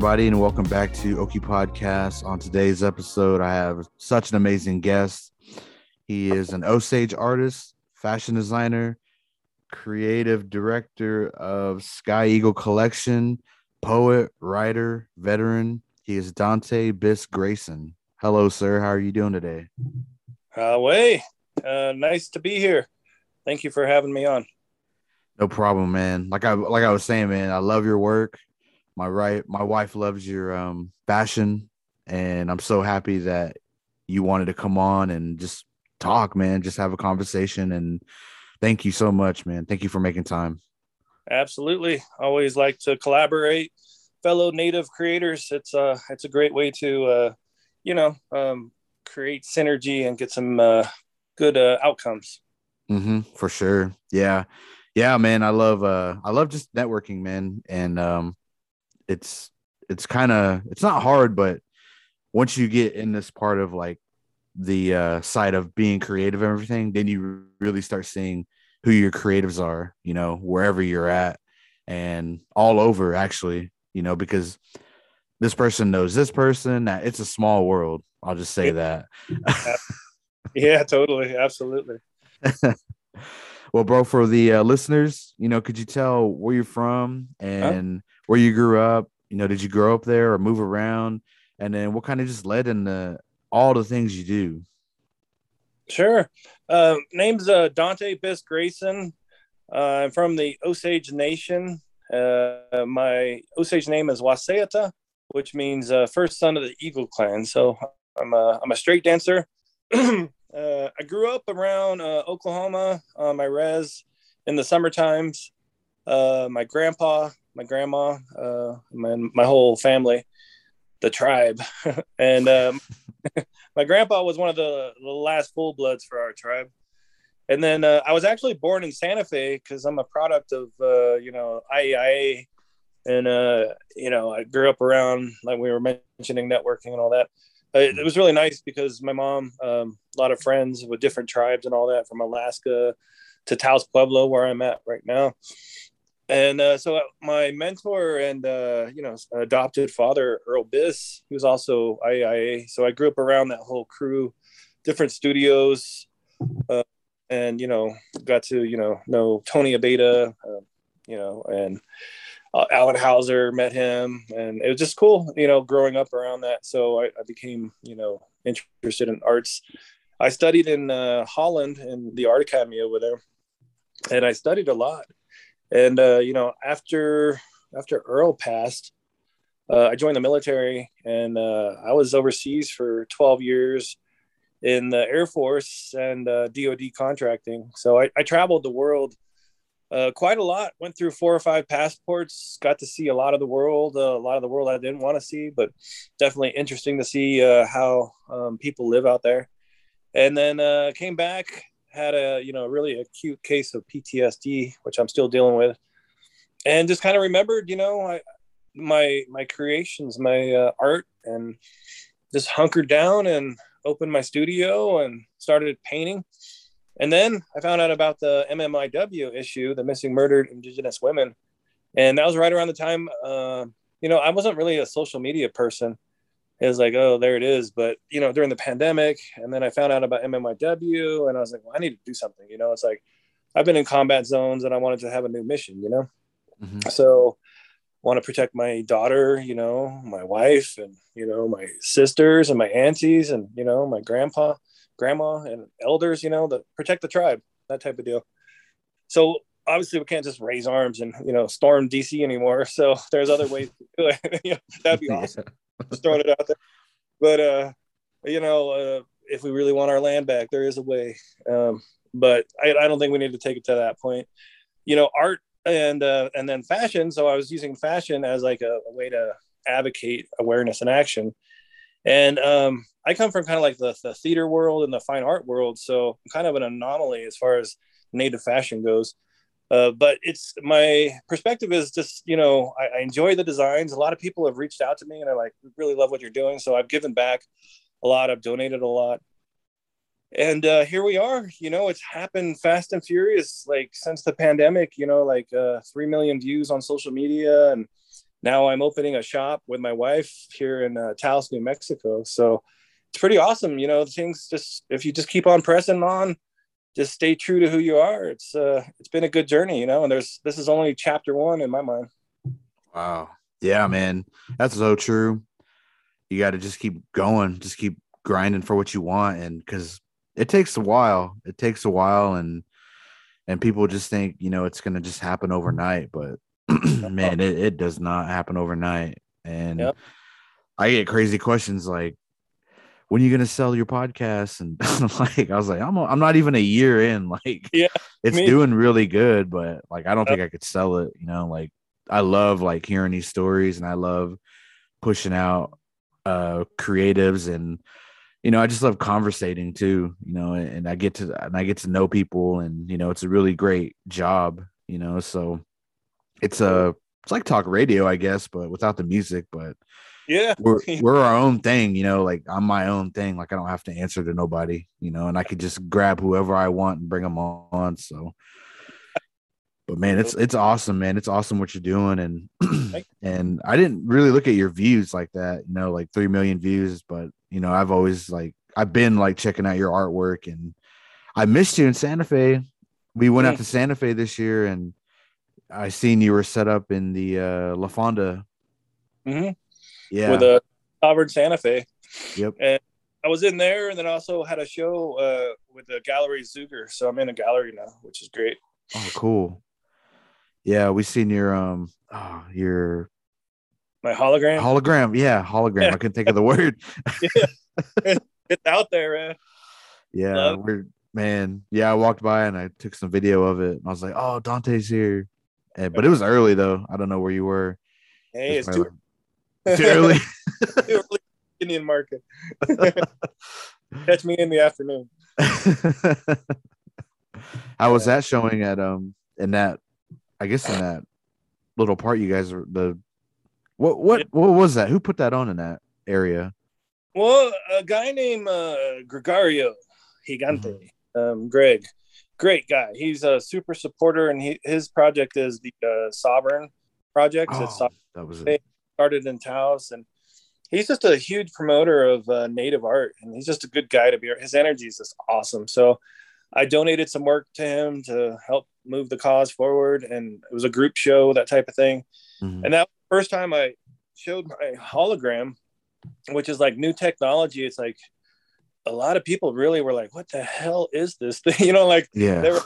everybody, and welcome back to Oki Podcast. On today's episode, I have such an amazing guest. He is an Osage artist, fashion designer, creative director of Sky Eagle Collection, poet, writer, veteran. He is Dante Biss Grayson. Hello, sir. How are you doing today? Uh, way, uh, nice to be here. Thank you for having me on. No problem, man. Like I like I was saying, man, I love your work. My right, my wife loves your um fashion, and I'm so happy that you wanted to come on and just talk, man. Just have a conversation. And thank you so much, man. Thank you for making time. Absolutely. Always like to collaborate, fellow native creators. It's uh it's a great way to uh you know um create synergy and get some uh good uh outcomes. Mm-hmm, for sure. Yeah. Yeah, man. I love uh I love just networking, man. And um it's it's kind of it's not hard, but once you get in this part of like the uh side of being creative and everything, then you really start seeing who your creatives are, you know, wherever you're at and all over actually, you know, because this person knows this person. That it's a small world. I'll just say that. yeah, totally. Absolutely. well, bro, for the uh, listeners, you know, could you tell where you're from and huh? Where you grew up? You know, did you grow up there or move around? And then what kind of just led into all the things you do? Sure. Uh, name's uh, Dante Biss Grayson. Uh, I'm from the Osage Nation. Uh, my Osage name is Waseata, which means uh, first son of the Eagle Clan. So I'm a, I'm a straight dancer. Uh, I grew up around Oklahoma on my res in the summer times. my grandpa, my grandma, my, my whole family, the tribe, and um, my grandpa was one of the, the last full bloods for our tribe. And then uh, I was actually born in Santa Fe because I'm a product of, uh, you know, IAIA. And, uh, you know, I grew up around, like we were mentioning, networking and all that. It, it was really nice because my mom, um, a lot of friends with different tribes and all that from Alaska to Taos Pueblo, where I'm at right now and uh, so uh, my mentor and uh, you know adopted father earl biss he was also iia so i grew up around that whole crew different studios uh, and you know got to you know know tony abeyta uh, you know and uh, allan houser met him and it was just cool you know growing up around that. So i, I became you know interested in arts. I studied in holland in the art academy over there and i studied a lot and uh, you know, after after Earl passed, uh, I joined the military, and uh, I was overseas for 12 years in the Air Force and DoD uh, contracting. So I, I traveled the world uh, quite a lot. Went through four or five passports. Got to see a lot of the world. Uh, a lot of the world I didn't want to see, but definitely interesting to see how um, people live out there. And then came back had a you know really acute case of PTSD, which I'm still dealing with, and just kind of remembered, you know, I, my my creations, my uh, art, and just hunkered down and opened my studio and started painting. And then I found out about the MMIW issue, the missing murdered Indigenous women, and that was right around the time. Uh, you know, I wasn't really a social media person it was like, oh, there it is. But you know, during the pandemic, and then I found out about MMIW, and I was like, well, I need to do something. You know, it's like I've been in combat zones, and I wanted to have a new mission. You know, mm-hmm. so want to protect my daughter. You know, my wife, and you know, my sisters and my aunties, and you know, my grandpa, grandma, and elders. You know, to protect the tribe, that type of deal. So obviously we can't just raise arms and you know storm DC anymore. So there's other ways to do it. that'd be awesome. Just throwing it out there. But uh, you know, uh, if we really want our land back, there is a way. Um, but I, I don't think we need to take it to that point. You know, art and uh, and then fashion. So I was using fashion as like a, a way to advocate awareness and action. And um, I come from kind of like the, the theater world and the fine art world, so I'm kind of an anomaly as far as native fashion goes. Uh, but it's my perspective is just you know I, I, enjoy the designs. A lot of people have reached out to me and they're like, really love what you're doing. So I've given back a lot. I've donated a lot, and uh, here we are. You know, it's happened fast and furious. Like since the pandemic, you know, like uh, three million views on social media, and now I'm opening a shop with my wife here in uh, Taos, New Mexico. So it's pretty awesome. You know, things just if you just keep on pressing on, just stay true to who you are. It's uh, it's been a good journey, you know. And there's this is only chapter one in my mind. Wow. Yeah, man, that's so true. You got to just keep going, just keep grinding for what you want, and because it takes a while. It takes a while, and and people just think you know it's gonna just happen overnight, but man, it, it does not happen overnight. And yep. I get crazy questions like, when are you gonna sell your podcast? And like I was like, I'm a, I'm not even a year in. Like, yeah, it's me. doing really good, but like I don't think I could sell it. You know, like I love like hearing these stories, and I love pushing out uh creatives and you know, I just love conversating too, you know, and I get to and I get to know people and you know, it's a really great job, you know. So it's a it's like talk radio, I guess, but without the music, but yeah. We're we're our own thing, you know, like I'm my own thing. Like I don't have to answer to nobody, you know, and I could just grab whoever I want and bring them on. So but man, it's it's awesome, man. It's awesome what you're doing, and and I didn't really look at your views like that, you know, like three million views, but you know, I've always like I've been like checking out your artwork and I missed you in Santa Fe. We went out to Santa Fe this year and I seen you were set up in the uh La Fonda. Mm-hmm. Yeah. With a sovereign Santa Fe. Yep. And I was in there and then also had a show uh with the gallery Zuger. So I'm in a gallery now, which is great. Oh, cool. Yeah, we seen your um oh, your my hologram. Hologram, yeah, hologram. Yeah. I couldn't think of the word. yeah. It's out there, man. Yeah, we're man. Yeah, I walked by and I took some video of it. And I was like, "Oh, Dante's here," and, but it was early though. I don't know where you were. Hey, it's, too, like, early. Indian market. Catch me in the afternoon. How was that showing at um in that? I guess in that little part you guys are the what what what was that? Who put that on in that area? Well, a guy named uh, Gregario Gigante, mm-hmm. um, Greg, great guy. He's a super supporter, and he, his project is the uh, Sovereign Project. Oh, it's that was it. Started in Taos, and he's just a huge promoter of uh, native art, and he's just a good guy to be. His energy is just awesome. So, I donated some work to him to help move the cause forward, and it was a group show, that type of thing. Mm-hmm. And that first time I showed my hologram, which is like new technology, it's like a lot of people really were like, "What the hell is this thing?" You know, like yeah, they were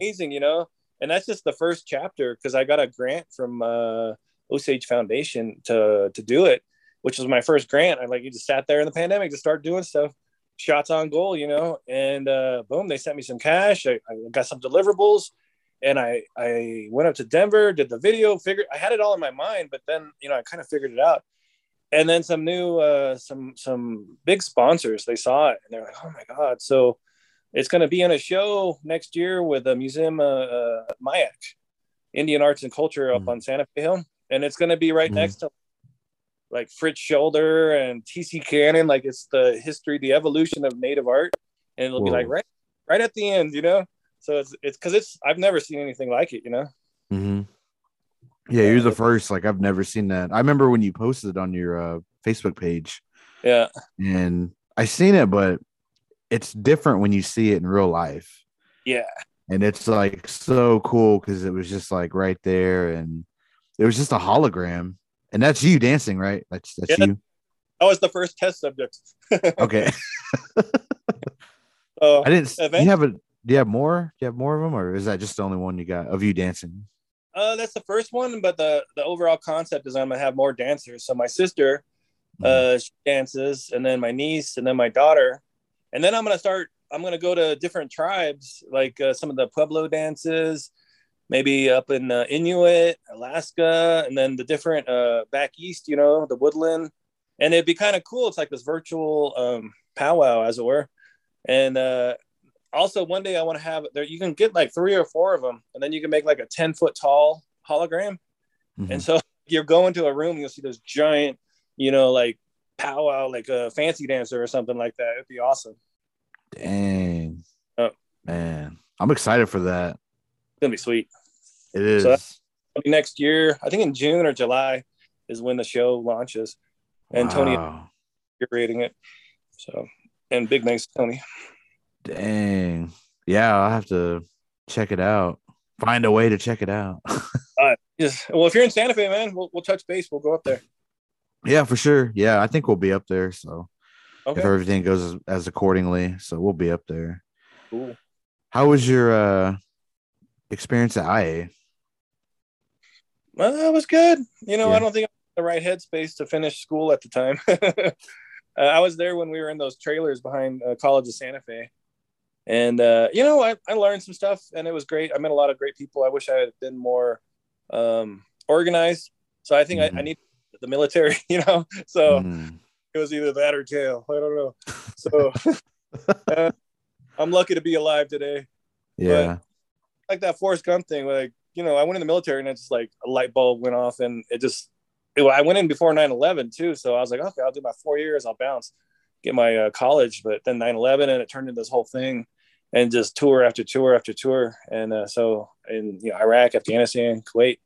amazing, you know. And that's just the first chapter because I got a grant from uh, Osage Foundation to to do it, which was my first grant. I like you just sat there in the pandemic to start doing stuff, shots on goal, you know. And uh, boom, they sent me some cash. I, I got some deliverables and I I went up to Denver, did the video, figured I had it all in my mind, but then you know I kind of figured it out. And then some new uh, some some big sponsors they saw it and they're like, oh my god! So it's going to be in a show next year with a museum, uh, uh, MIAC, Indian Arts and Culture, up mm. on Santa Fe Hill, and it's going to be right mm. next to like Fritz Scholder and T.C. Cannon. Like it's the history, the evolution of Native art, and it'll Whoa. be like right right at the end, you know. So it's it's because it's I've never seen anything like it, you know. Mm-hmm. Yeah, you're the first. Like I've never seen that. I remember when you posted on your uh, Facebook page. Yeah. And I seen it, but it's different when you see it in real life. Yeah. And it's like so cool because it was just like right there, and it was just a hologram, and that's you dancing, right? That's that's yeah. you. That was the first test subject. okay. uh, I didn't. You have a do you have more? Do you have more of them, or is that just the only one you got of you dancing? Uh, that's the first one, but the the overall concept is I'm gonna have more dancers. So my sister, mm. uh, she dances, and then my niece, and then my daughter, and then I'm gonna start. I'm gonna go to different tribes, like uh, some of the Pueblo dances, maybe up in uh, Inuit, Alaska, and then the different uh, back east. You know, the woodland, and it'd be kind of cool. It's like this virtual um, powwow, as it were, and uh, also one day I want to have there. You can get like three or four of them, and then you can make like a ten foot tall hologram. Mm-hmm. And so you're going to a room, you'll see this giant, you know, like powwow, like a fancy dancer or something like that. It'd be awesome. Dang, oh. man, I'm excited for that. It's gonna be sweet. It is. So next year, I think in June or July. is when the show launches, and Tony Wow. curating it. So, and big thanks to Tony. Dang. Yeah, I'll have to check it out. Find a way to check it out. Yes. Well, if you're in Santa Fe, man, we'll, we'll touch base. We'll go up there. yeah, for sure. Yeah, I think we'll be up there. So Okay. if everything goes as, as accordingly, so we'll be up there. Cool. How was your uh experience at IA? Well, that was good. You know, Yeah. I don't think I'm in the right headspace to finish school at the time. uh, I was there when we were in those trailers behind uh, College of Santa Fe. And, uh, you know, I, I learned some stuff and it was great. I met a lot of great people. I wish I had been more um, organized. So I think I, I Mhm. need the military, you know? So Mm, it was either that or jail. I don't know. So uh, I'm lucky to be alive today. yeah. Like that Forrest Gump thing. Like, you know, I went in the military and it's just like a light bulb went off and it just, it, I went in before 9 11 too. So I was like, okay, I'll do my four years, I'll bounce, get my uh, college. But then 9 11 and it turned into this whole thing and just tour after tour after tour. And uh, so in you know, Iraq, Afghanistan, Kuwait.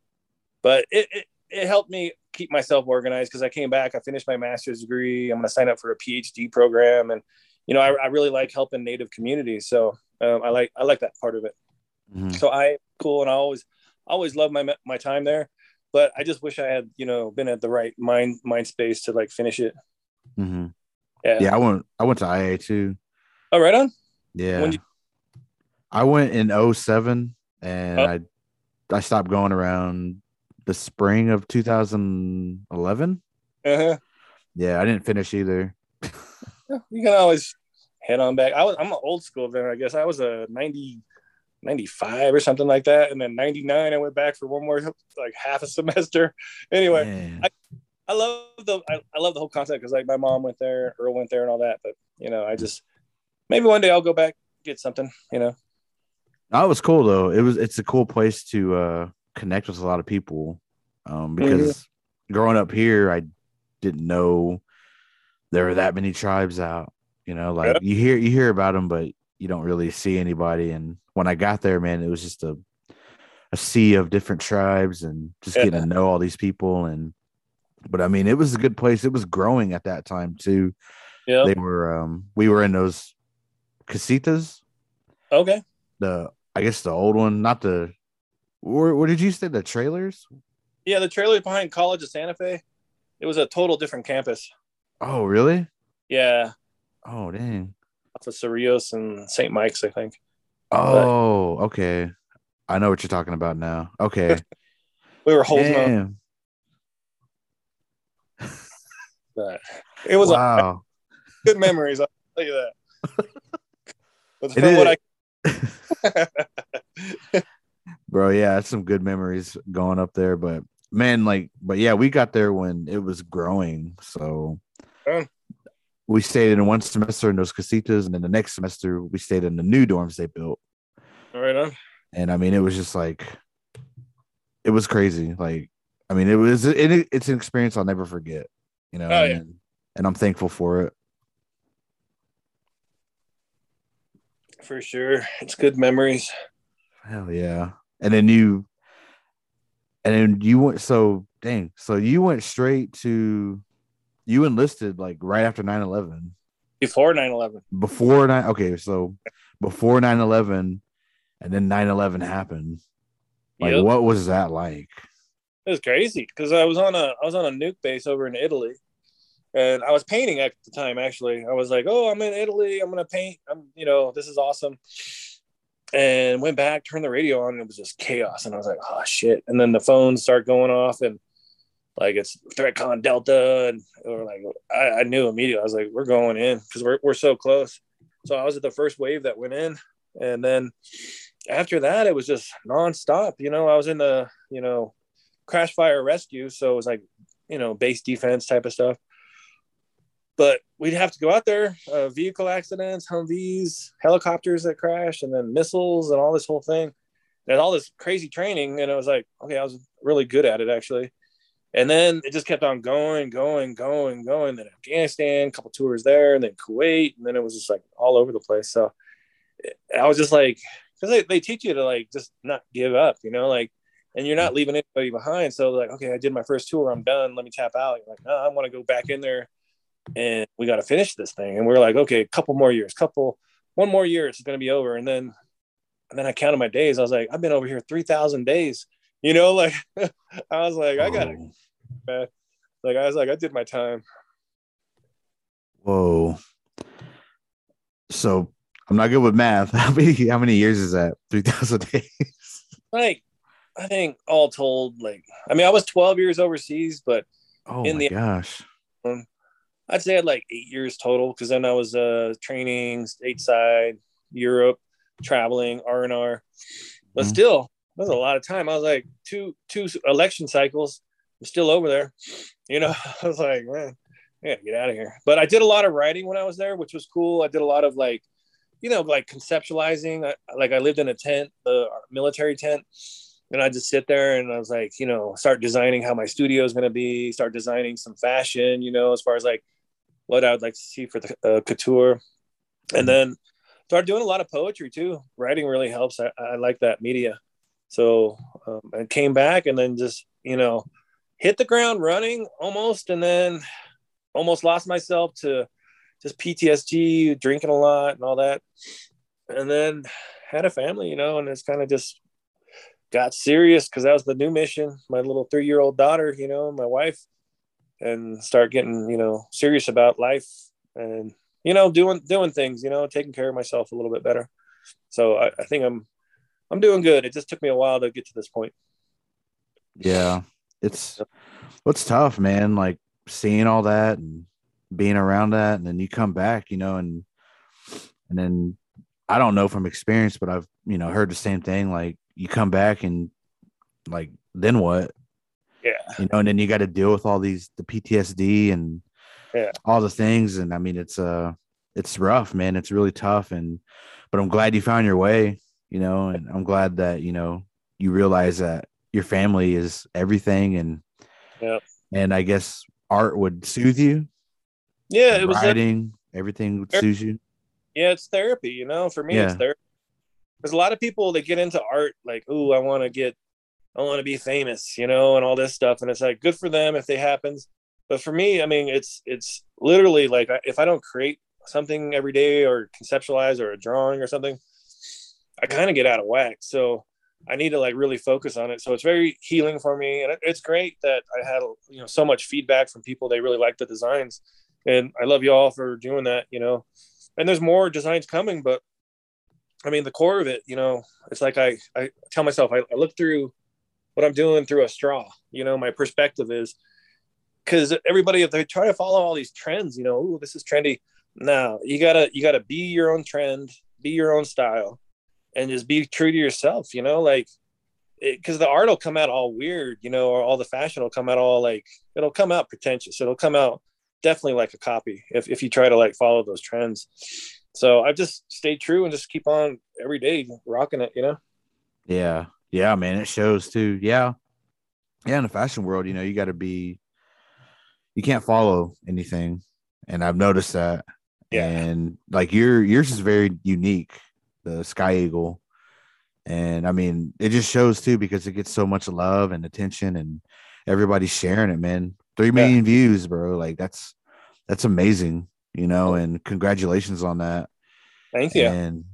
But it, it, it helped me keep myself organized because I came back, I finished my master's degree. I'm going to sign up for a PhD program. And, you know, I, I really like helping Native communities. So um, I like, I like that part of it Mhm. so I cool and I always always love my my time there but I just wish I had you know been at the right mind mind space to like finish it Mhm. yeah Yeah, I went I went to IA too. oh right on Yeah. Did I went in 07 and Oh. I I stopped going around the spring of 2011. uh-huh. Yeah, I didn't finish either. You can always head on back I was I'm an old school then I guess I was a 90 95 or something like that and then 99 I went back for one more like half a semester anyway Man. I love the I, I love the whole concept because like my mom went there Earl went there and all that but you know I just maybe one day I'll go back get something you know That was cool though. It was it's a cool place to uh connect with a lot of people. Um because growing up here I didn't know there were that many tribes out. You know, like Yeah. you hear you hear about them but you don't really see anybody and when I got there man it was just a a sea of different tribes and just Yeah. getting to know all these people and but I mean it was a good place. It was growing at that time too. yeah They were um we were in those casitas okay the I guess the old one, not the where, where did you say the trailers? Yeah, the trailer behind College of Santa Fe. It was a total different campus. Oh, really? Yeah, Oh, dang. off of Cerrillos and St. Mike's, I think. Oh, okay. I know what you're talking about now. Okay. We were holding. Damn. But it was a Wow. good memories. I'll tell you that. But from what I Bro, yeah, that's some good memories going up there. But man, like, but yeah, we got there when it was growing. So. We stayed in one semester in those casitas, and then the next semester we stayed in the new dorms they built. right on. and I mean, it was just like, it was crazy. Like, I mean, it was it, it's an experience I'll never forget. You know, Oh, yeah. and, and I'm thankful for it. For sure. It's good memories. Hell yeah! And then you, and then you went so dang. So you went straight to, you enlisted like right after 9-11. Before 9 11. before nine. Okay, so before 9-11, and then 9-11 happened. Like, Yep. what was that like? It was crazy because I was on a I was on a nuke base over in Italy, and I was painting at the time. Actually, I was like, "Oh, I'm in Italy. I'm gonna paint. I'm you know this is awesome." And went back, turned the radio on, and it was just chaos. And I was like, "Oh shit!" And then the phones start going off, and like it's ThreatCon Delta, and or like I, I knew immediately. I was like, "We're going in because we're we're so close." So I was at the first wave that went in, and then after that, it was just nonstop. You know, I was in the you know crash fire rescue so it was like you know base defense type of stuff but we'd have to go out there uh, vehicle accidents humvees helicopters that crash and then missiles and all this whole thing and all this crazy training and it was like okay i was really good at it actually and then it just kept on going going going going then afghanistan a couple tours there and then kuwait and then it was just like all over the place so i was just like because they, they teach you to like just not give up you know like and you're not leaving anybody behind. So like, okay, I did my first tour, I'm done. Let me tap out. You're like, no, I want to go back in there, and we got to finish this thing. And we're like, okay, a couple more years, couple, one more year, it's going to be over. And then, and then I counted my days. I was like, I've been over here three thousand days. You know, like I was like, I got it. Like I was like, I did my time. Whoa. So I'm not good with math. How many how many years is that? Three thousand days. Like, I think all told, like I mean, I was 12 years overseas, but oh in the gosh, um, I'd say I had like eight years total because then I was uh training stateside, Europe, traveling, R and R. But mm-hmm. still, was a lot of time. I was like two two election cycles. I'm still over there. You know, I was like, man, I gotta get out of here. But I did a lot of writing when I was there, which was cool. I did a lot of like, you know, like conceptualizing. I, like I lived in a tent, the military tent, and I just sit there and I was like, you know, start designing how my studio is gonna be. Start designing some fashion, you know, as far as like what I would like to see for the uh, couture, and then start doing a lot of poetry too. Writing really helps. I, I like that media. So um, I came back and then just you know hit the ground running almost, and then almost lost myself to just PTSD, drinking a lot and all that. And then had a family, you know, and it's kind of just got serious because that was the new mission. My little three year old daughter, you know, my wife, and start getting, you know, serious about life and, you know, doing, doing things, you know, taking care of myself a little bit better. So I, I think I'm, I'm doing good. It just took me a while to get to this point. Yeah. It's, what's tough, man. Like seeing all that and being around that and then you come back you know and and then i don't know from experience but i've you know heard the same thing like you come back and like then what yeah you know and then you got to deal with all these the ptsd and yeah all the things and i mean it's uh it's rough man it's really tough and but i'm glad you found your way you know and i'm glad that you know you realize that your family is everything and yeah and i guess art would soothe you. Yeah, it was writing, everything would soothe you. Yeah, it's therapy. You know, for me, yeah. it's therapy. There's a lot of people that get into art like, oh, I want to get, I want to be famous," you know, and all this stuff, and it's like good for them if it happens. But for me, I mean, it's it's literally like if I don't create something every day or conceptualize or a drawing or something, I kind of get out of whack. So I need to like really focus on it. So it's very healing for me, and it's great that I had you know so much feedback from people. They really like the designs, and I love you all for doing that. You know, and there's more designs coming, but I mean the core of it, you know, it's like I I tell myself I, I look through what I'm doing through a straw. You know, my perspective is because everybody if they try to follow all these trends, you know, oh this is trendy. No, you gotta you gotta be your own trend, be your own style and just be true to yourself, you know, like because the art will come out all weird, you know, or all the fashion will come out all like it'll come out pretentious. It'll come out definitely like a copy if, if you try to like follow those trends. So I've just stayed true and just keep on every day rocking it, you know? Yeah. Yeah, man. It shows too. Yeah. Yeah. In the fashion world, you know, you got to be, you can't follow anything. And I've noticed that. Yeah. And like your, yours is very unique the Sky Eagle. And I mean, it just shows too because it gets so much love and attention and everybody's sharing it, man. Three million yeah. views, bro. Like that's that's amazing, you know, and congratulations on that. Thank you. And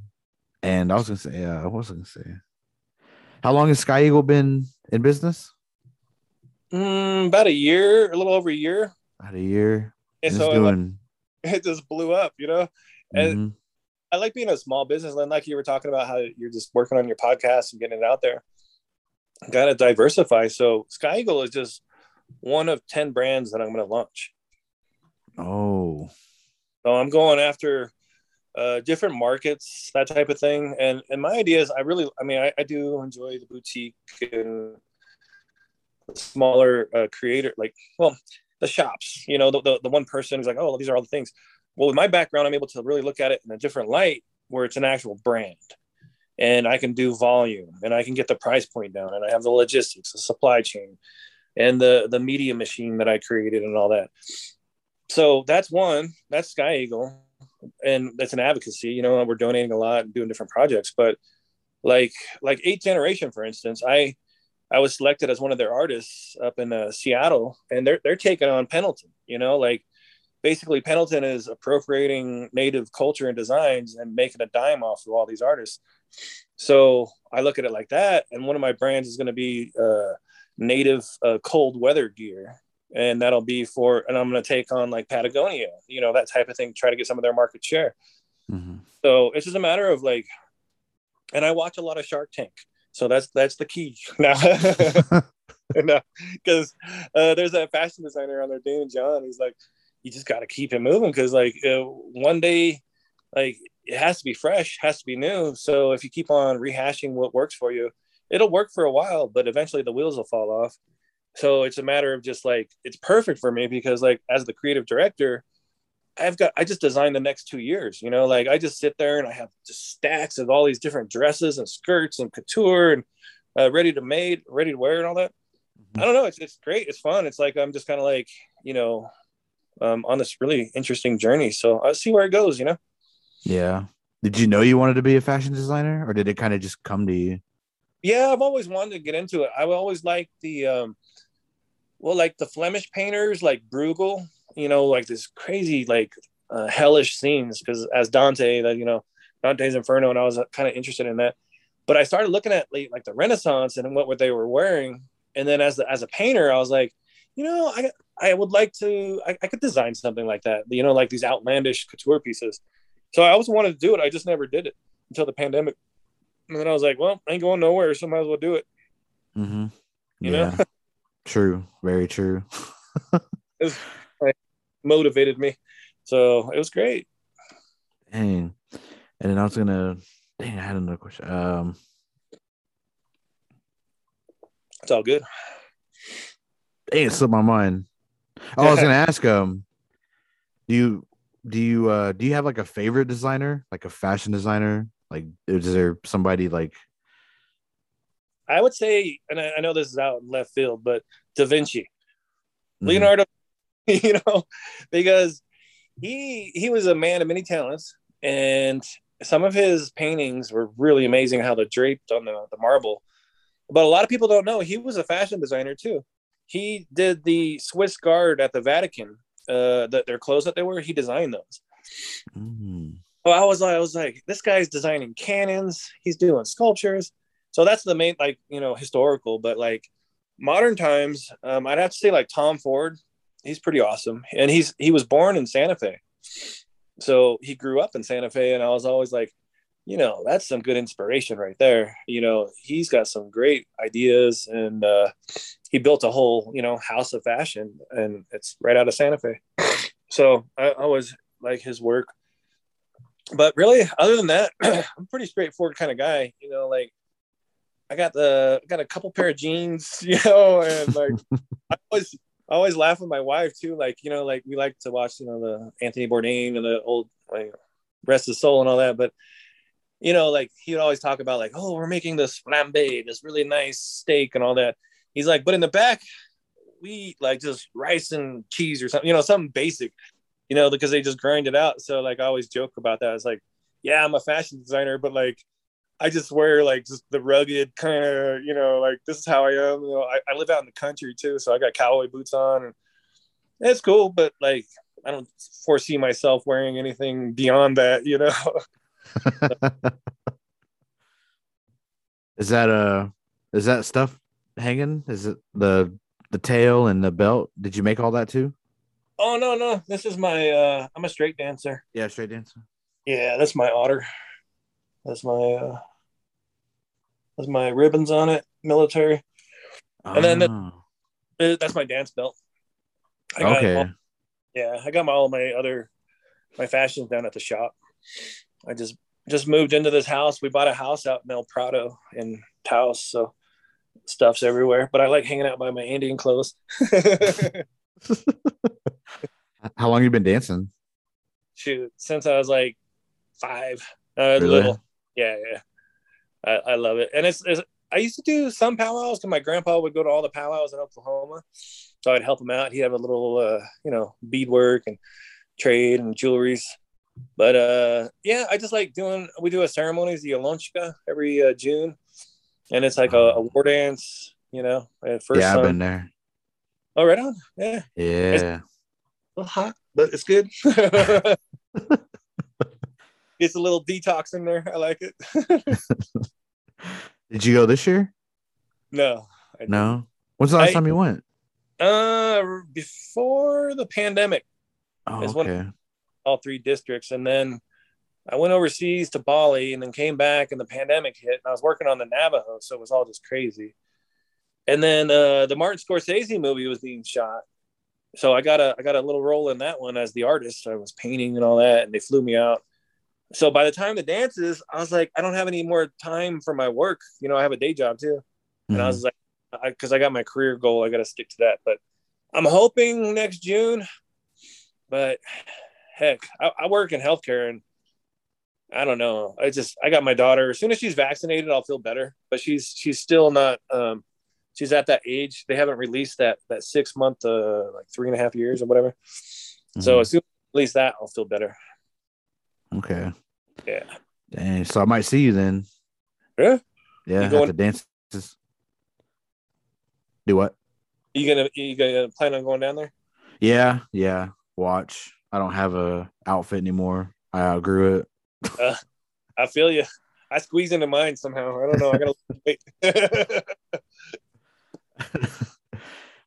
and I was gonna say, yeah, I was gonna say. How long has Sky Eagle been in business? Mm, about a year, a little over a year. About a year. And, and so doing... it, it, just blew up, you know. And mm-hmm. I like being a small business, and like you were talking about how you're just working on your podcast and getting it out there. Got to diversify. So Sky Eagle is just one of ten brands that I'm going to launch. Oh, so I'm going after uh, different markets, that type of thing. And and my idea is, I really, I mean, I, I do enjoy the boutique and smaller uh, creator, like, well, the shops. You know, the, the the one person who's like, oh, these are all the things well with my background i'm able to really look at it in a different light where it's an actual brand and i can do volume and i can get the price point down and i have the logistics the supply chain and the the media machine that i created and all that so that's one that's sky eagle and that's an advocacy you know we're donating a lot and doing different projects but like like eighth generation for instance i I was selected as one of their artists up in uh, Seattle, and they're they're taking on Pendleton. You know, like basically Pendleton is appropriating native culture and designs and making a dime off of all these artists. So I look at it like that, and one of my brands is going to be uh, native uh, cold weather gear, and that'll be for, and I'm going to take on like Patagonia, you know, that type of thing, try to get some of their market share. Mm-hmm. So it's just a matter of like, and I watch a lot of Shark Tank, so that's that's the key now. because uh, there's that fashion designer on there, Daymond John. He's like, you just got to keep it moving because like uh, one day, like it has to be fresh, has to be new. So if you keep on rehashing what works for you, it'll work for a while, but eventually the wheels will fall off. So it's a matter of just like it's perfect for me because like as the creative director, I've got I just designed the next two years. You know, like I just sit there and I have just stacks of all these different dresses and skirts and couture and uh, ready to made, ready to wear and all that. Mm-hmm. I don't know. It's it's great. It's fun. It's like I'm just kind of like you know um, on this really interesting journey. So I'll see where it goes. You know. Yeah. Did you know you wanted to be a fashion designer, or did it kind of just come to you? Yeah, I've always wanted to get into it. I always liked the, um, well, like the Flemish painters, like Bruegel. You know, like this crazy, like uh, hellish scenes. Because as Dante, that you know, Dante's Inferno, and I was kind of interested in that. But I started looking at like, like the Renaissance and what what they were wearing, and then as the, as a painter, I was like, you know, I I would like to, I, I could design something like that. You know, like these outlandish couture pieces. So I always wanted to do it. I just never did it until the pandemic. And then I was like, well, I ain't going nowhere, so I might as well do it. Mm-hmm. You yeah. know? true. Very true. it like, motivated me. So it was great. Dang. And then I was gonna dang, I had another question. Um it's all good. Dang, it slipped my mind. Oh, I was gonna ask um do you do you uh do you have like a favorite designer? Like a fashion designer? Like is there somebody like i would say and i, I know this is out in left field but da vinci. Mm-hmm. leonardo you know because he he was a man of many talents and some of his paintings were really amazing how they're draped on the, the marble. But a lot of people don't know he was a fashion designer too he did the swiss guard at the vatican uh, that their clothes that they wear, he designed those. Mm. So I was like, I was like, this guy's designing cannons. He's doing sculptures. So that's the main, like, you know, historical. But like modern times, um, I'd have to say like Tom Ford. He's pretty awesome, and he's he was born in Santa Fe, so he grew up in Santa Fe. And I was always like, you know, that's some good inspiration right there. You know, he's got some great ideas, and uh, he built a whole you know house of fashion and it's right out of santa fe. So i always like his work. But really other than that i'm pretty straightforward kind of guy you know like i got the got a couple pair of jeans you know and like i always I always laugh with my wife too like you know like we like to watch you know the anthony bourdain and the old like rest of soul and all that. But you know like he would always talk about like oh we're making this flambe this really nice steak and all that He's like, but in the back, we eat like just rice and cheese or something, you know, something basic, you know, because they just grind it out. So like I always joke about that. It's like, yeah, I'm a fashion designer, but like I just wear like just the rugged kind of, you know, like this is how I am. You know, I, I live out in the country too, so I got cowboy boots on, and it's cool. But like, I don't foresee myself wearing anything beyond that, you know. is that uh, is that stuff hanging? Is it the the tail and the belt? Did you make all that too? Oh no, no. This is my uh I'm a straight dancer. Yeah, straight dancer. Yeah, that's my otter. That's my uh that's my ribbons on it, military. Oh. And then the, ah. that's my dance belt. okay. All, yeah, I got my all my other my fashions down at the shop. I just just moved into this house. We bought a house out in El Prado in Taos, so stuff's everywhere, but I like hanging out by my Indian clothes. How long you been dancing? Shoot, since I was like five. Uh, really? Little. Yeah, yeah. I, I love it, and it's, it's I used to do some powwows because my grandpa would go to all the powwows in Oklahoma, so I'd help him out. He'd have a little, uh, you know, beadwork and trade and jewelries. But uh, yeah, I just like doing. We do a ceremonies, the In-Lon-Schka, every uh, June, and it's like a, a war dance You know, at first. yeah, I've um, been there. Oh, right on. Yeah, Yeah. a little hot, but it's good. it's a little detox in there. I like it. Did you go this year? no, I No. When's the last I- time you went? Uh, before the pandemic, Oh, It's one- okay. all three districts, and then I went overseas to Bali, and then came back, and the pandemic hit, and I was working on the Navajo, so it was all just crazy. And then uh, the Martin Scorsese movie was being shot, so I got a I got a little role in that one as the artist. I was painting and all that, and they flew me out. So by the time the dances, I was like, I don't have any more time for my work. You know, I have a day job too. and I Mhm. was like, because I, got my career goal, I got to stick to that. But I'm hoping next June. But heck, I, I work in healthcare, and I don't know. I just I got my daughter. As soon as she's vaccinated, I'll feel better. But she's she's still not. Um, she's at that age. They haven't released that that six month, uh, like three and a half years or whatever. So Mhm. as soon as I release that, I'll feel better. okay. Yeah. Dang. So I might see you then. Yeah. Yeah. You At going- the dances. Do what? You gonna you gonna plan on going down there? Yeah. Yeah. Watch. I don't have a outfit anymore. I outgrew it. I feel you. I squeeze into mine somehow. I don't know. I gotta wait.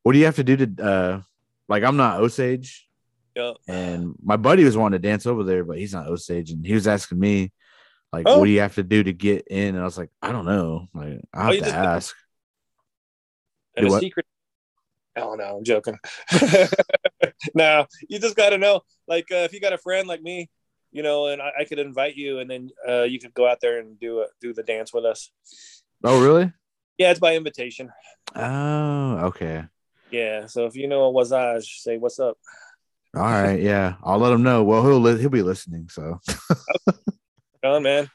what do you have to do to uh like I'm not Osage yeah. and my buddy was wanting to dance over there, but he's not Osage and he was asking me like Oh. what do you have to do to get in? And I was like, I don't know. Like I have you to ask. And a secret. Oh no, I'm joking. no, you just got to know. Like, uh, if you got a friend like me, you know, and I, I could invite you, and then uh, you could go out there and do a, do the dance with us. Oh really? Yeah, it's by invitation. Oh, okay. Yeah, so if you know a Wazaj, say what's up. All right, yeah. I'll let him know. Well, he'll li- he'll be listening, so come On man.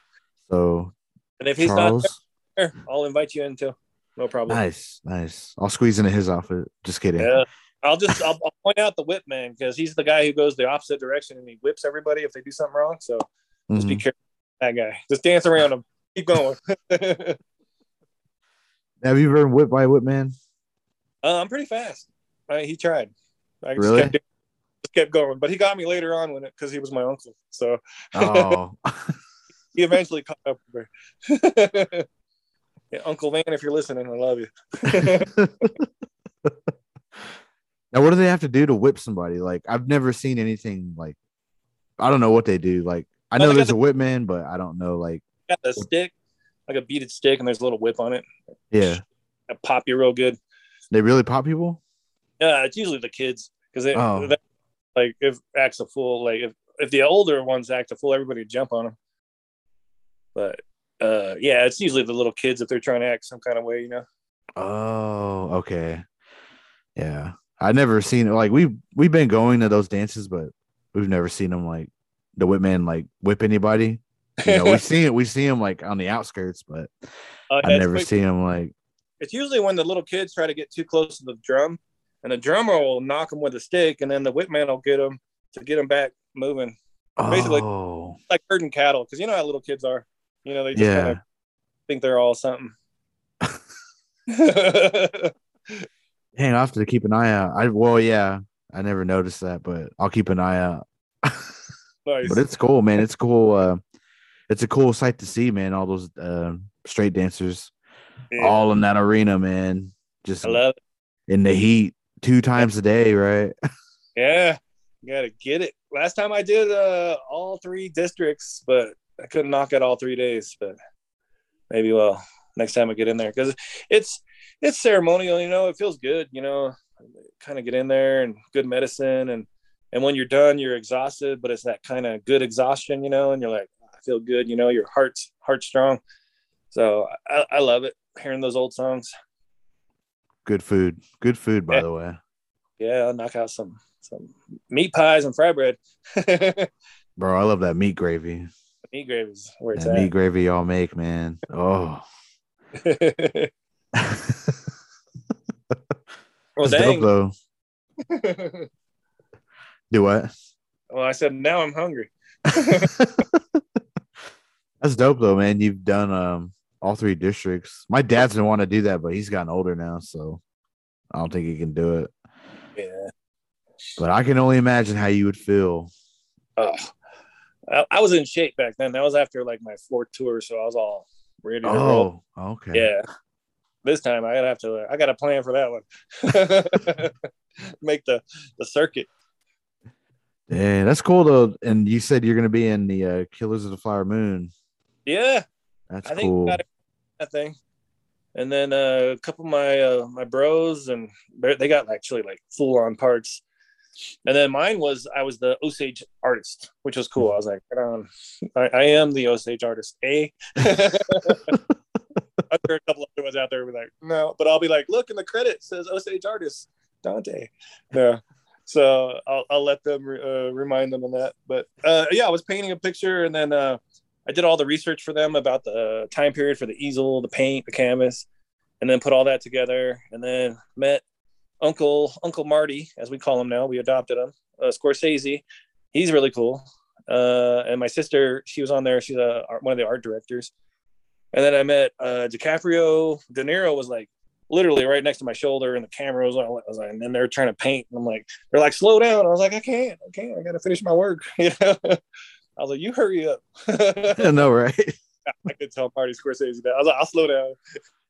so And if he's Charles. not there, I'll invite you in too. No problem. Nice, nice. I'll squeeze into his outfit. Just kidding. Yeah. I'll just I'll, I'll point out the whip man because he's the guy who goes the opposite direction and he whips everybody if they do something wrong. So just be Mhm. careful, that guy. Just dance around him. Keep going. uh, Have you ever been whipped by a whip man? I'm pretty fast. Uh, he tried. I just Really? kept, doing- just kept going, but he got me later on when it because he was my uncle. So Oh, he eventually caught up with me. yeah, Uncle Van, if you're listening, I love you. Now what do they have to do to whip somebody? Like I've never seen anything like. I don't know what they do. Like I know there's a whip man, but I don't know. Like got the stick, like a beaded stick, and there's a little whip on it. yeah, I pop you real good. they really pop people. Yeah, it's usually the kids because they Oh. they- like if acts a fool, like if if the older ones act a fool, everybody jump on them. But uh, yeah, it's usually the little kids if they're trying to act some kind of way, you know. Oh, okay. Yeah. I've never seen it. Like we we've been going to those dances, but we've never seen them like the whip man like whip anybody. You know, we see it, we see him like on the outskirts, but Uh, I never quick- see him like It's usually when the little kids try to get too close to the drum, and the drummer will knock them with a stick, and then the whip man will get them to get them back moving, Basically- oh like herding cattle, because you know how little kids are. You know, they just kind yeah. of think they're all something. Dang, I have to keep an eye out. I well, yeah, I never noticed that, but I'll keep an eye out. nice. but it's cool, man. It's cool. Uh, it's a cool sight to see, man. All those uh, straight dancers, Yeah, all in that arena, man. Just I love in the heat two times a day, right? Yeah, you gotta get it. Last time I did uh all three districts, but I couldn't knock out all three days. But maybe well next time I get in there because it's it's ceremonial. You know, it feels good. You know, kind of get in there and good medicine and and when you're done, you're exhausted, but it's that kind of good exhaustion. You know, and you're like, ah, I feel good. You know, your heart's heart strong. So I, I love it hearing those old songs. Good food. Good food, by Yeah. the way. Yeah, I'll knock out some some meat pies and fry bread. Bro, I love that meat gravy. meat gravy is where it's That meat gravy y'all make, man. Oh. well, That's dope dang. though. Do what? well, I said now I'm hungry. That's dope though, man. You've done um all three districts. My dad's didn't want to do that, but he's gotten older now, so I don't think he can do it. Yeah. But I can only imagine how you would feel. Oh, I, I was in shape back then. That was after like my fourth tour, so I was all ready to roll. Oh, okay. Yeah. This time I gotta have to. I got a plan for that one. Make the the circuit. Yeah, that's cool though. And you said you're gonna be in the uh, Killers of the Flower Moon. Yeah, That's I think cool. got that thing. And then uh, a couple of my uh, my bros and they got actually like full on parts. And then mine was I was the Osage artist, which was cool. I was like, right on. I, I am the Osage artist. Eh? I'm sure a couple other ones out there were like, no, but I'll be like, look in the credit it says Osage artist Dante. Yeah. So I'll, I'll let them uh, remind them on that. But uh, yeah, I was painting a picture and then uh, I did all the research for them about the time period for the easel, the paint, the canvas, and then put all that together. And then met Uncle Uncle Marty, as we call him now. We adopted him, uh, Scorsese. He's really cool. Uh, and my sister, she was on there. She's a, one of the art directors. And then I met uh, DiCaprio. De Niro was like literally right next to my shoulder, and the camera was on. I was like, and then they're trying to paint. And I'm like, they're like, slow down. I was like, I can't, I can't. I got to finish my work. You know. I was like, you hurry up. I know, right? I could tell Marty Scorsese that. I was like, I'll slow down.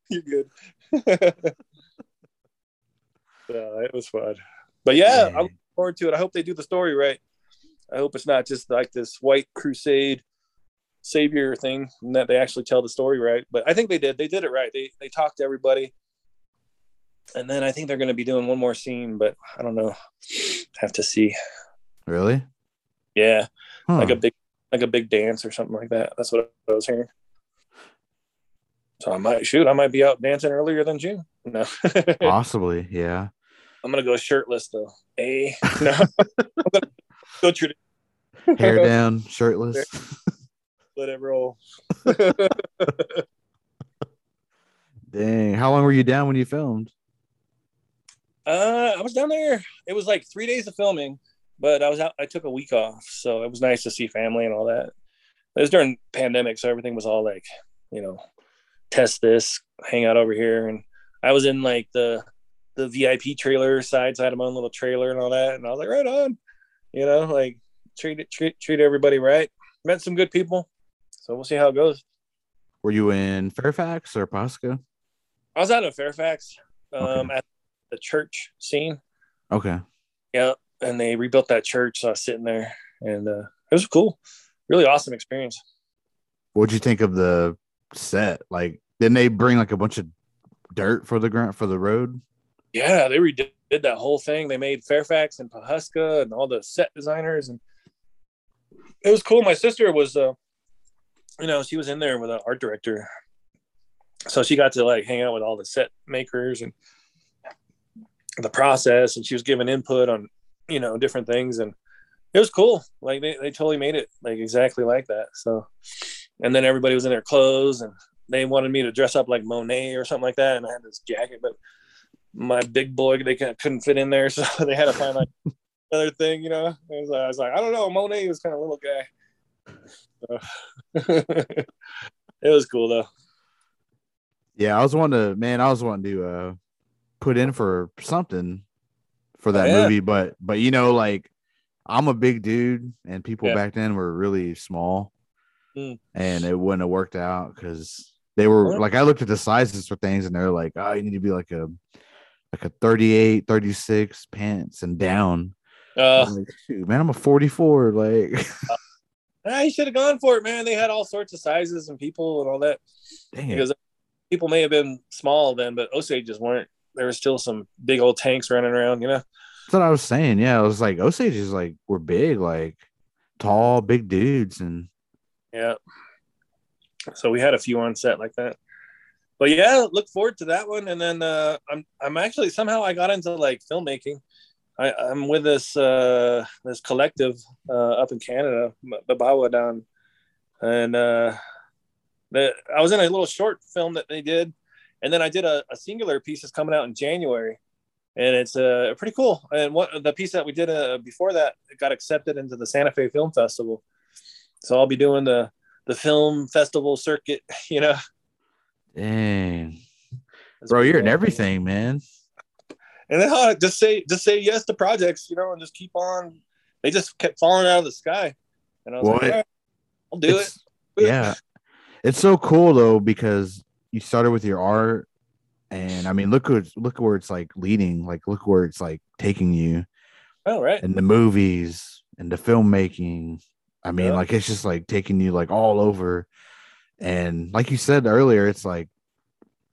You're good. so it was fun. But yeah, I'm looking forward to it. I hope they do the story right. I hope it's not just like this white crusade savior thing and that they actually tell the story right. But I think they did. They did it right. They they talked to everybody. And then I think they're gonna be doing one more scene, but I don't know. Have to see. Really? Yeah. Huh. Like a big like a big dance or something like that. That's what I was hearing. So I might shoot, I might be out dancing earlier than June. No. Possibly, yeah. I'm gonna go shirtless though. A no. I'm gonna go tradi- Hair down, shirtless. Let it roll. Dang. How long were you down when you filmed? Uh, I was down there. It was like three days of filming, but I was out. I took a week off, so it was nice to see family and all that. It was during pandemic, so everything was all like, you know, test this, hang out over here, and I was in like the the VIP trailer side, so I had my own little trailer and all that, and I was like, right on, you know, like treat it, treat treat everybody right. Met some good people, so we'll see how it goes. Were you in Fairfax or Pawhuska? I was out of Fairfax, um, Okay. at the church scene. Okay. Yeah, and they rebuilt that church. So I was sitting there, and uh, it was cool, really awesome experience. What'd you think of the set? Like, didn't they bring like a bunch of dirt for the ground for the road? Yeah, they redid that whole thing. They made Fairfax and Pawhuska and all the set designers, and it was cool. My sister was, uh, you know, she was in there with an art director, so she got to like hang out with all the set makers and the process, and she was giving input on, you know, different things, and it was cool. Like they, they totally made it like exactly like that. So, and then everybody was in their clothes, and they wanted me to dress up like Monet or something like that, and I had this jacket, but my big boy they couldn't fit in there, so they had to find like another thing, you know. I was, I was like, I don't know, Monet was kind of little guy. It was cool though. Yeah, I was wanting to man, I was wanting to uh put in for something for that Yeah. movie, but but you know, like I'm a big dude and people Yeah. back then were really small Mm. and it wouldn't have worked out because they were like I looked at the sizes for things and they're like, oh, you need to be like a like a 38, 36 pants and down. Uh, like, man, I'm a 44. Like, I should have gone for it, man. They had all sorts of sizes and people and all that. dang. Because people may have been small then, but Osages weren't. There were still some big old tanks running around, you know. That's what I was saying. Yeah, I was like, Osage is like we're big, like tall, big dudes, and Yeah. So we had a few on set like that. But yeah, look forward to that one. And then uh, I'm I'm actually somehow I got into like filmmaking. I, I'm with this uh, this collective uh, up in Canada, Babawa down, and uh, the, I was in a little short film that they did, and then I did a, a singular piece that's coming out in January, and it's uh, pretty cool. And what the piece that we did uh, before that it got accepted into the Santa Fe Film Festival, so I'll be doing the the film festival circuit, you know. Dang. Bro, you're in everything, man. And then uh, just say just say yes to projects, you know, and just keep on. They just kept falling out of the sky, and I was what? like, right, "I'll do it." Yeah, it's so cool though because you started with your art, and I mean, look what look where it's like leading. Like, look where it's like taking you. Oh right. And the movies and the filmmaking. I mean, yeah. like it's just like taking you like all over. And like you said earlier, it's like,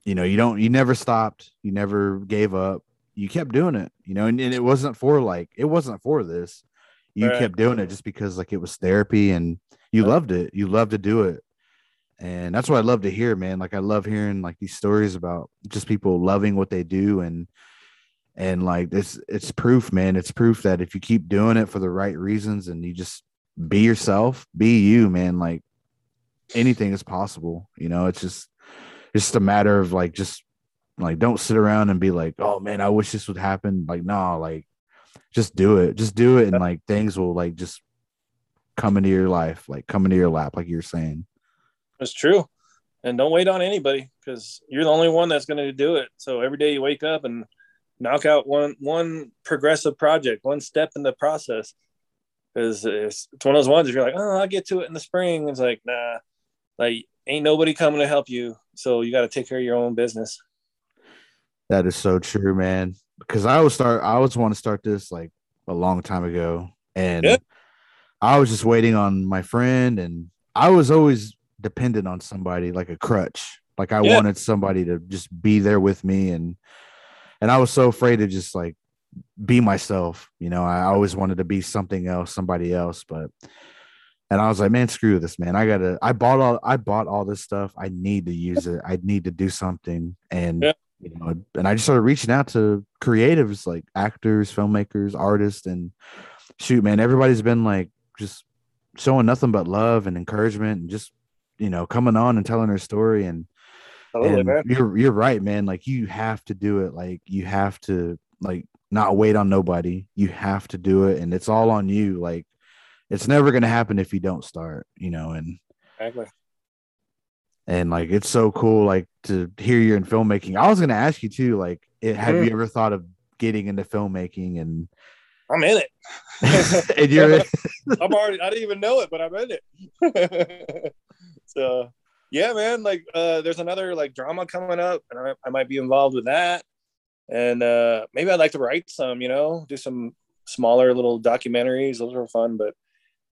you know, you don't, you never stopped, you never gave up, you kept doing it, you know, and, and it wasn't for like, it wasn't for this. You right. kept doing it just because like it was therapy and you yeah. loved it. You loved to do it. And that's what I love to hear, man. Like I love hearing like these stories about just people loving what they do and and like it's it's proof, man. It's proof that if you keep doing it for the right reasons and you just be yourself, be you, man. Like anything is possible. You know, it's just it's just a matter of like just like don't sit around and be like, oh man, I wish this would happen. Like, nah, like just do it. Just do it and like things will like just come into your life, like come into your lap, like you're saying. It's true. And don't wait on anybody because you're the only one that's going to do it. So every day you wake up and knock out one one progressive project, one step in the process. Because it's, it's one of those ones if you're like, oh, I'll get to it in the spring. It's like, nah, like ain't nobody coming to help you so you got to take care of your own business that is so true man because i was start i always want to start this like a long time ago and yeah. i was just waiting on my friend and i was always dependent on somebody like a crutch like i yeah. wanted somebody to just be there with me and and i was so afraid to just like be myself you know i always wanted to be something else somebody else but and I was like, man, screw this, man. I gotta. I bought all. I bought all this stuff. I need to use it. I need to do something. And yeah. You know, and I just started reaching out to creatives like actors, filmmakers, artists, and shoot, man, everybody's been like just showing nothing but love and encouragement, and just you know, coming on and telling their story. And, and you're you're right, man. Like you have to do it. Like you have to like not wait on nobody. You have to do it, and it's all on you. Like it's never going to happen if you don't start, you know, and exactly. And like it's so cool, like to hear you're in filmmaking. I was going to ask you too, like, it, have mm. you ever thought of getting into filmmaking? And I'm in it. and you're, in- I'm already. I didn't even know it, but I'm in it. so yeah, man. Like, uh, there's another like drama coming up, and I, I might be involved with that. And uh, maybe I'd like to write some, you know, do some smaller little documentaries. Those are fun, but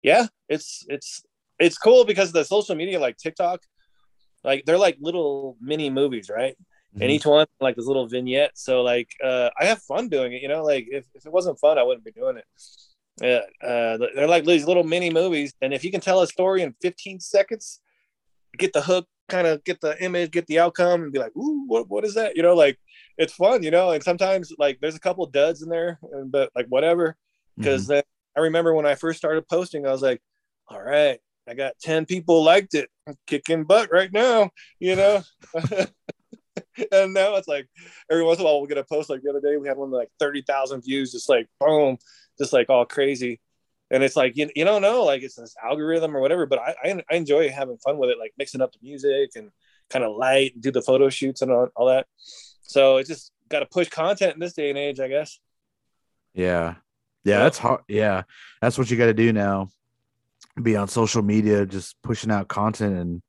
yeah, it's it's it's cool because the social media like TikTok, like they're like little mini movies, right? Mm-hmm. And each one like this little vignette. So like uh, I have fun doing it. You know, like if, if it wasn't fun, I wouldn't be doing it. Yeah, uh, they're like these little mini movies, and if you can tell a story in 15 seconds, get the hook, kind of get the image, get the outcome, and be like, "Ooh, what, what is that?" You know, like it's fun, you know. And sometimes like there's a couple duds in there, but like whatever, because mm-hmm. I remember when I first started posting, I was like, all right, I got 10 people liked it. I'm kicking butt right now, you know? and now it's like every once in a while we'll get a post like the other day we had one like 30,000 views, just like boom, just like all crazy. And it's like you, you don't know, like it's this algorithm or whatever, but I, I, I enjoy having fun with it, like mixing up the music and kind of light, and do the photo shoots and all, all that. So it's just got to push content in this day and age, I guess. Yeah, yeah, that's hard. Yeah, that's what you got to do now. Be on social media, just pushing out content, and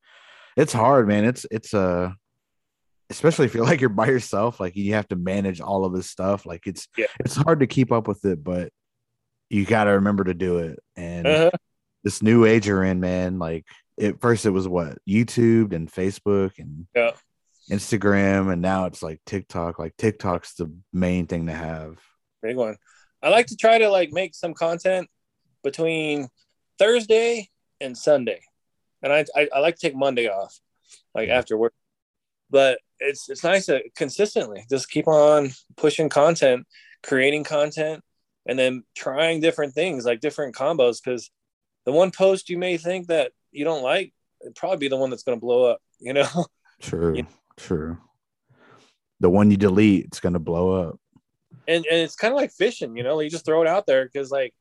it's hard, man. It's it's uh especially if you're like you're by yourself, like you have to manage all of this stuff. Like it's yeah. it's hard to keep up with it, but you got to remember to do it. And uh-huh. this new age you're in, man, like at first it was what YouTube and Facebook and yeah. Instagram, and now it's like TikTok. Like TikTok's the main thing to have. Big one. I like to try to like make some content between Thursday and Sunday, and I I, I like to take Monday off, like after work. But it's it's nice to consistently just keep on pushing content, creating content, and then trying different things like different combos. Because the one post you may think that you don't like, it probably be the one that's going to blow up. You know. True. you know? True. The one you delete, it's going to blow up and and it's kind of like fishing, you know, you just throw it out there because like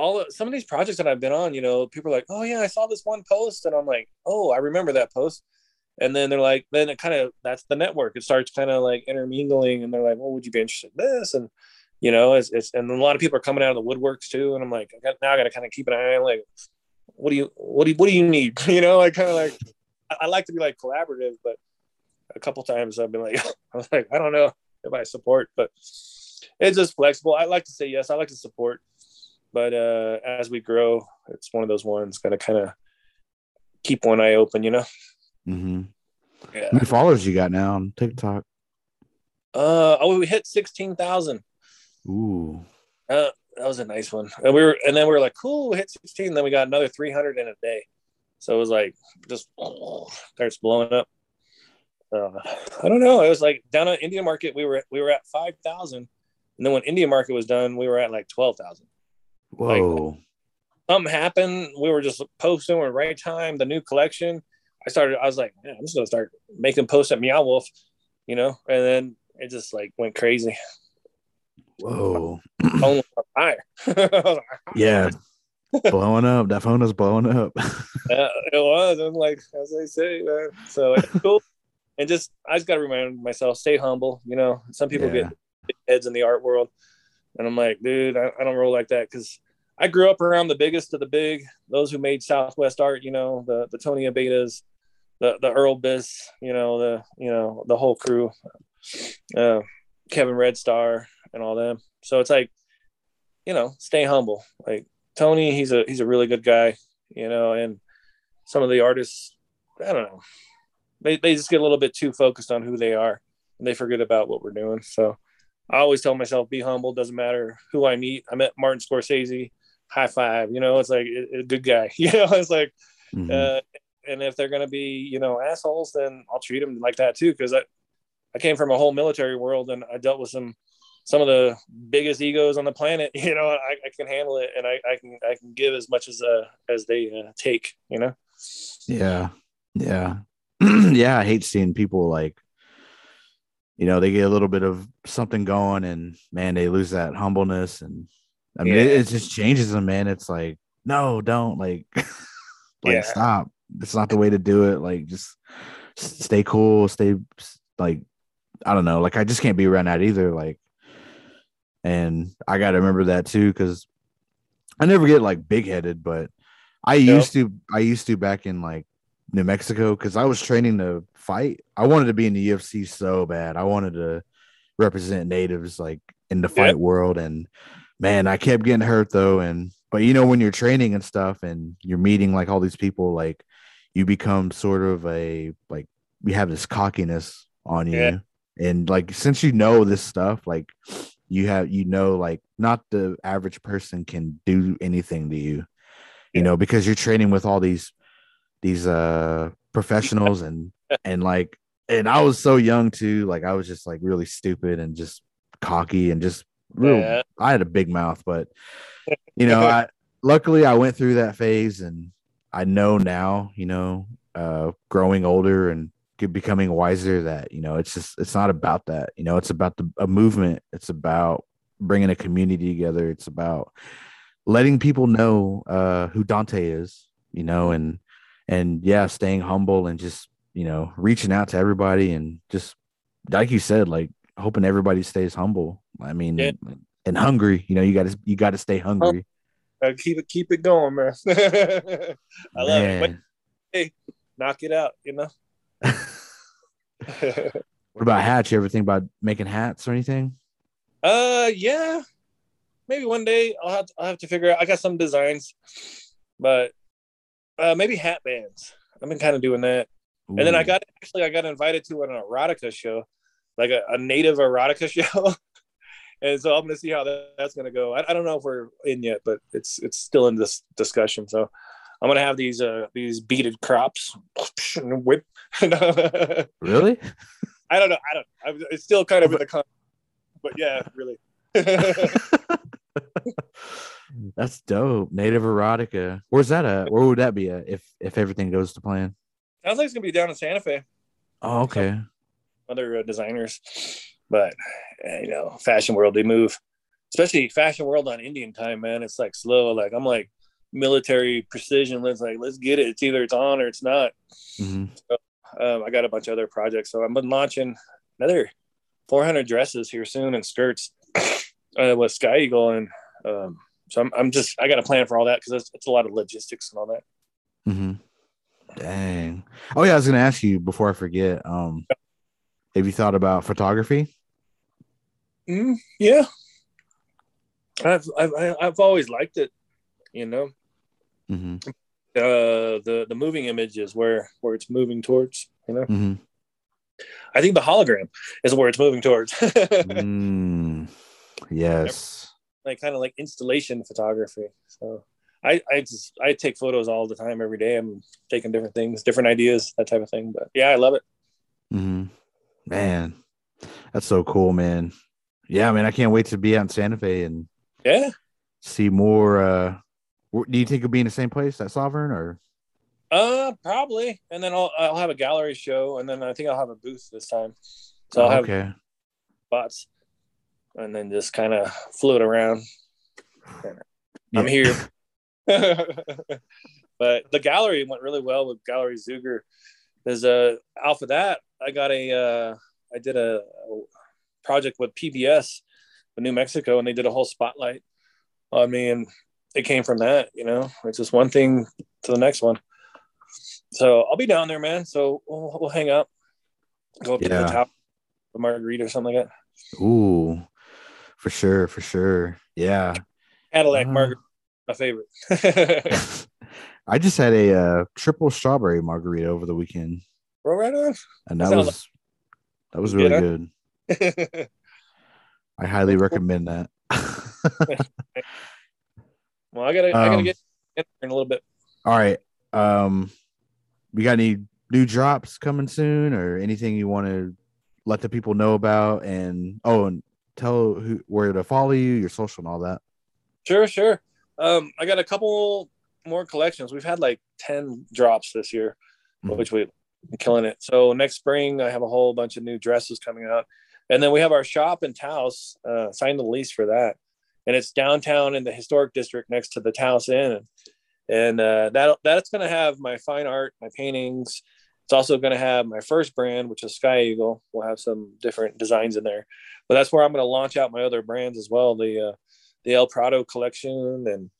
all some of these projects that I've been on, you know, people are like, oh yeah, I saw this one post, and I'm like, oh, I remember that post, and then they're like, then it kind of that's the network. It starts kind of like intermingling, and they're like, well, would you be interested in this? And you know, it's, it's and a lot of people are coming out of the woodworks too. And I'm like, I got, now I got to kind of keep an eye on like, what do you, what do you, what do you need? you know, I kind of like, I, I, like to be like collaborative, but a couple times I've been like, I was like, I don't know if I support, but it's just flexible. I like to say yes. I like to support, but uh, as we grow, it's one of those ones got to kind of keep one eye open, you know. Mm-hmm. Yeah. How many followers you got now on TikTok? Uh oh, we hit sixteen thousand. Ooh. Uh, that was a nice one. And we were, and then we were like, cool, we hit 16. Then we got another 300 in a day. So it was like, just oh, starts blowing up. Uh, I don't know. It was like down at Indian market, we were, we were at 5,000. And then when Indian market was done, we were at like 12,000. Whoa. Like, something happened. We were just posting, right time, the new collection. I started, I was like, I'm just to start making posts at Meow Wolf, you know, and then it just like went crazy. Whoa. phone was on fire. Ah. yeah. blowing up. That phone is blowing up. yeah, it was. I'm like, as I say, man. So it's cool. and just, I just got to remind myself, stay humble. You know, some people yeah. get heads in the art world. And I'm like, dude, I, I don't roll like that because I grew up around the biggest of the big, those who made Southwest art, you know, the, the Tony Abeytas, the, the Earl Biss, you know, the, you know, the whole crew, uh, Kevin Red Star, and all them. So it's like, you know, stay humble. Like Tony, he's a he's a really good guy, you know, and some of the artists, I don't know, they, they just get a little bit too focused on who they are and they forget about what we're doing. So I always tell myself, be humble, doesn't matter who I meet. I met Martin Scorsese, high five, you know, it's like a, good guy, you know, it's like, mm-hmm. uh, and if they're going to be, you know, assholes, then I'll treat them like that too. Cause I, I came from a whole military world and I dealt with some some of the biggest egos on the planet you know i, I can handle it and I, I can i can give as much as uh as they uh, take you know yeah yeah yeah i hate seeing people like you know they get a little bit of something going and man they lose that humbleness and i mean yeah. it, it, just changes them man it's like no don't like like yeah. stop it's not the way to do it like just stay cool stay like i don't know like i just can't be around that either like and I got to remember that too because I never get like big headed, but I nope. used to. I used to back in like New Mexico because I was training to fight. I wanted to be in the UFC so bad. I wanted to represent natives like in the fight yep. world, and man, I kept getting hurt though. And but you know when you're training and stuff, and you're meeting like all these people, like you become sort of a like you have this cockiness on you. Yeah. And like since you know this stuff, like you have you know like not the average person can do anything to you you know because you're training with all these these uh professionals and and like and I was so young too like I was just like really stupid and just cocky and just real yeah. I had a big mouth but you know I luckily I went through that phase and I know now you know uh growing older and becoming wiser that you know it's just it's not about that you know it's about the a movement it's about bringing a community together it's about letting people know uh who dante is you know and and yeah staying humble and just you know reaching out to everybody and just like you said like hoping everybody stays humble i mean yeah. and hungry you know you got to you got to stay hungry uh, keep it keep it going man i love man. it hey knock it out you know what about hats? You ever think about making hats or anything? Uh, yeah, maybe one day I'll have to, I'll have to figure out. I got some designs, but uh, maybe hat bands. I've been kind of doing that. Ooh. And then I got actually I got invited to an erotica show, like a, a native erotica show. and so I'm gonna see how that, that's gonna go. I, I, don't know if we're in yet, but it's it's still in this discussion. So I'm gonna have these uh these beaded crops whip. really? I don't know. I don't. I'm, it's still kind of in the con- but yeah, really. That's dope. Native erotica. Where's that at? Where would that be at if if everything goes to plan? Sounds like it's gonna be down in Santa Fe. Oh, okay. other uh, designers, but uh, you know, fashion world they move, especially fashion world on Indian time, man. It's like slow. Like I'm like, military precision. Let's like let's get it. It's either it's on or it's not. Mm-hmm. So um, I got a bunch of other projects. So I'm launching another 400 dresses here soon and skirts uh, with Sky Eagle, and um, so I'm, I'm just I got a plan for all that because it's, it's a lot of logistics and all that. Mm-hmm. Dang. Oh yeah, I was gonna ask you before I forget. Um, have you thought about photography? Mm, yeah, I've, I've I've always liked it. You know, Mm-hmm. uh, the the moving image is where where it's moving towards. You know, Mm-hmm. I think the hologram is where it's moving towards. Mm, yes. like kind of like installation photography. So I I just I take photos all the time, every day. I'm taking different things, different ideas, that type of thing. But yeah, I love it. Mm-hmm. Man, that's so cool, man. Yeah, man, I can't wait to be out in Santa Fe and Yeah. see more. Uh, do you think it'll be in the same place at Sovereign or? Uh, probably. And then I'll I'll have a gallery show, and then I think I'll have a booth this time. So I'll have Oh, okay. spots, and then just kind of float around. I'm here. but the gallery went really well with Gallery Zuger. There's a off of that. I got a uh, I did a, a project with PBS in New Mexico, and they did a whole spotlight on me, and it came from that. You know, it's just one thing to the next one. So I'll be down there, man. So we'll, we'll hang up, go up to Yeah. the top, a margarita or something like that. Ooh, for sure, for sure. Yeah. Cadillac Uh. margarita, my favorite. I just had a uh, triple strawberry margarita over the weekend, Roll right on. and That was that was really huh? good. I highly recommend that. well, I gotta, I gotta Um, get in in a little bit. All right. Um, we got any new drops coming soon, or anything you want to let the people know about? And oh, and tell who where to follow you, your social, and all that. Sure, sure. Um, I got a couple more collections. We've had like ten drops this year, Mhm. which we are killing it. So next spring, I have a whole bunch of new dresses coming out, and then we have our shop in Taos. Uh, signed the lease for that, and it's downtown in the historic district next to the Taos Inn, and uh, that that's going to have my fine art, my paintings. It's also going to have my first brand, which is Sky Eagle. We'll have some different designs in there, but that's where I'm going to launch out my other brands as well. The uh, the El Prado collection and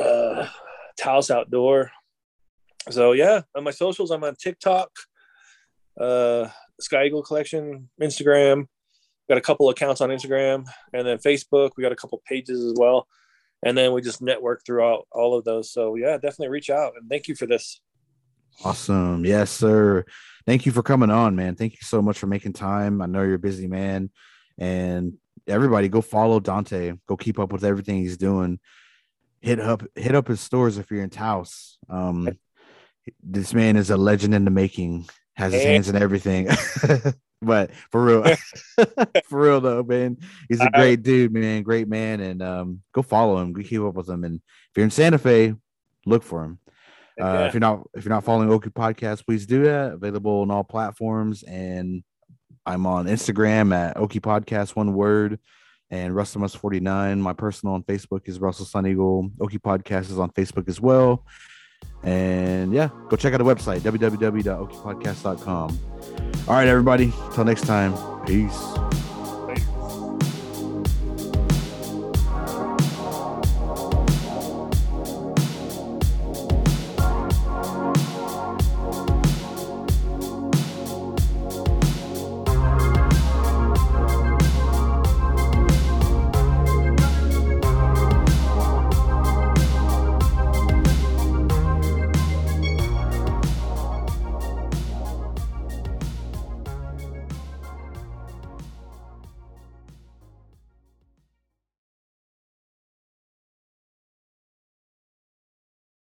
uh, Taos Outdoor. So yeah, on my socials, I'm on TikTok, uh, Sky Eagle collection, Instagram. Got a couple accounts on Instagram, and then Facebook. We got a couple pages as well, and then we just network throughout all of those. So yeah, definitely reach out and thank you for this. Awesome. Yes, sir. Thank you for coming on, man. Thank you so much for making time. I know you're a busy man. And everybody go follow Dante. Go keep up with everything he's doing. Hit up hit up his stores if you're in Taos. Um this man is a legend in the making, has his Hey. hands in everything. but for real, for real though, man. He's a great dude, man. Great man. And um go follow him. Go keep up with him. And if you're in Santa Fe, look for him. Uh. If you're not if you're not following Oki Podcast, please do that. Available on all platforms, and I'm on Instagram at Oki Podcast, one word, and Russell Russellmus 49. My personal on Facebook is Russell Sun Eagle. Oki Podcast is on Facebook as well. And yeah, go check out the website www.okipodcast.com. All right, everybody. Till next time. Peace.